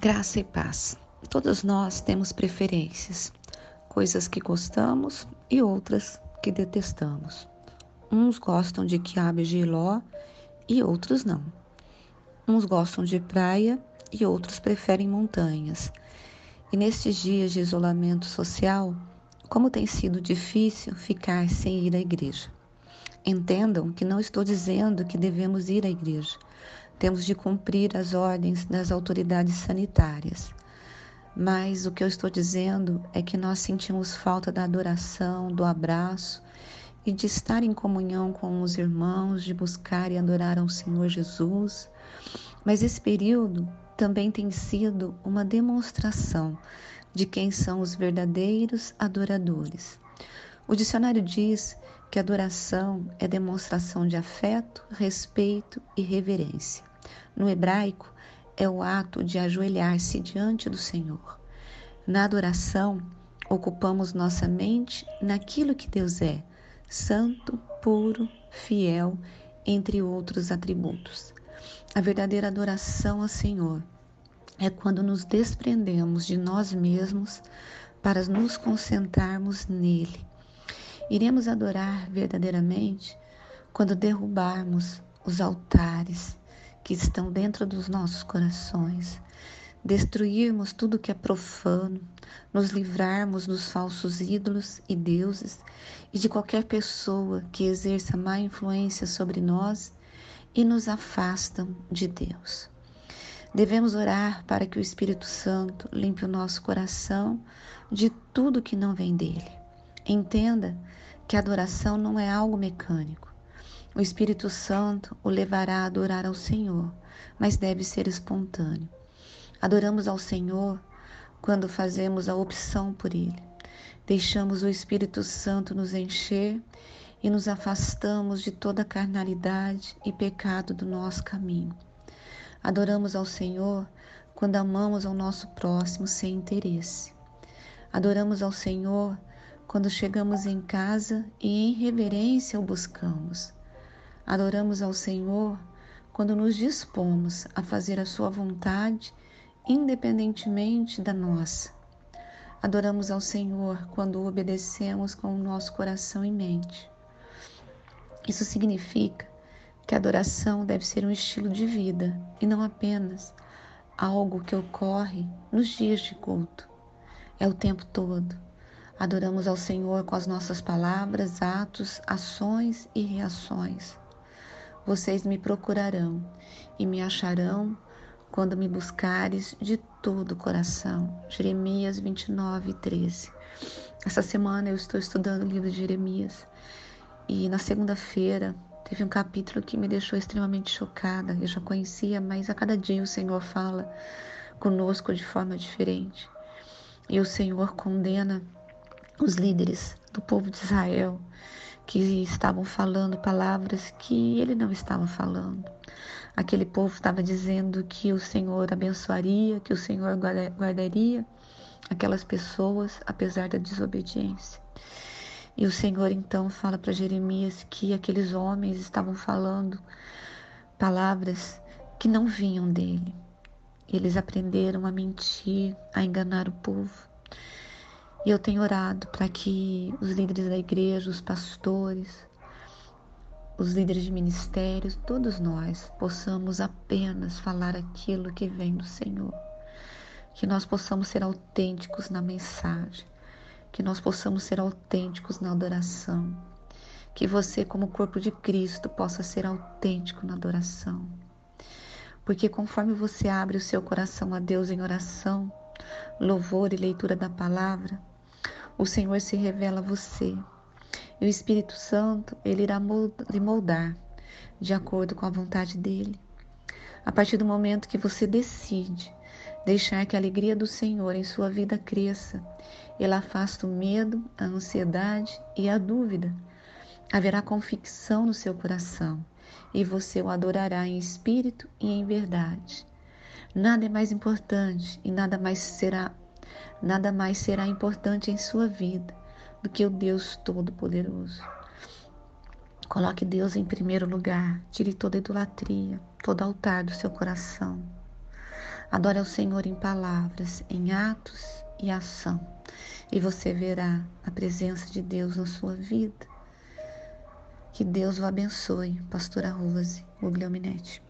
Graça e paz. Todos nós temos preferências, coisas que gostamos e outras que detestamos. Uns gostam de quiabo e giló e outros não. Uns gostam de praia e outros preferem montanhas. E nestes dias de isolamento social, como tem sido difícil ficar sem ir à igreja. Entendam que não estou dizendo que devemos ir à igreja. Temos de cumprir as ordens das autoridades sanitárias. Mas o que eu estou dizendo é que nós sentimos falta da adoração, do abraço e de estar em comunhão com os irmãos, de buscar e adorar ao Senhor Jesus. Mas esse período também tem sido uma demonstração de quem são os verdadeiros adoradores. O dicionário diz que adoração é demonstração de afeto, respeito e reverência. No hebraico, é o ato de ajoelhar-se diante do Senhor. Na adoração, ocupamos nossa mente naquilo que Deus é, santo, puro, fiel, entre outros atributos. A verdadeira adoração ao Senhor é quando nos desprendemos de nós mesmos para nos concentrarmos nele. Iremos adorar verdadeiramente quando derrubarmos os altares que estão dentro dos nossos corações, destruirmos tudo que é profano, nos livrarmos dos falsos ídolos e deuses e de qualquer pessoa que exerça má influência sobre nós e nos afastam de Deus. Devemos orar para que o Espírito Santo limpe o nosso coração de tudo que não vem dele. Entenda que a adoração não é algo mecânico. O Espírito Santo o levará a adorar ao Senhor, mas deve ser espontâneo. Adoramos ao Senhor quando fazemos a opção por Ele. Deixamos o Espírito Santo nos encher e nos afastamos de toda carnalidade e pecado do nosso caminho. Adoramos ao Senhor quando amamos ao nosso próximo sem interesse. Adoramos ao Senhor quando chegamos em casa e em reverência o buscamos. Adoramos ao Senhor quando nos dispomos a fazer a Sua vontade, independentemente da nossa. Adoramos ao Senhor quando obedecemos com o nosso coração e mente. Isso significa que a adoração deve ser um estilo de vida e não apenas algo que ocorre nos dias de culto. É o tempo todo. Adoramos ao Senhor com as nossas palavras, atos, ações e reações. Vocês me procurarão e me acharão quando me buscares de todo o coração. Jeremias 29, 13. Essa semana eu estou estudando o livro de Jeremias e na segunda-feira teve um capítulo que me deixou extremamente chocada. Eu já conhecia, mas a cada dia o Senhor fala conosco de forma diferente. E o Senhor condena os líderes do povo de Israel que estavam falando palavras que ele não estava falando. Aquele povo estava dizendo que o Senhor abençoaria, que o Senhor guardaria aquelas pessoas apesar da desobediência. E o Senhor então fala para Jeremias que aqueles homens estavam falando palavras que não vinham dele. Eles aprenderam a mentir, a enganar o povo. E eu tenho orado para que os líderes da igreja, os pastores, os líderes de ministérios, todos nós possamos apenas falar aquilo que vem do Senhor. Que nós possamos ser autênticos na mensagem, que nós possamos ser autênticos na adoração, que você, como corpo de Cristo, possa ser autêntico na adoração. Porque conforme você abre o seu coração a Deus em oração, louvor e leitura da palavra, o Senhor se revela a você. E o Espírito Santo, ele irá lhe moldar de acordo com a vontade dele. A partir do momento que você decide deixar que a alegria do Senhor em sua vida cresça, ele afasta o medo, a ansiedade e a dúvida. Haverá convicção no seu coração e você o adorará em espírito e em verdade. Nada é mais importante e nada mais será nada mais será importante em sua vida do que o Deus Todo-Poderoso. Coloque Deus em primeiro lugar, tire toda idolatria, todo altar do seu coração. Adore ao Senhor em palavras, em atos e ação. E você verá a presença de Deus na sua vida. Que Deus o abençoe, Pastora Rose Guglielminetti.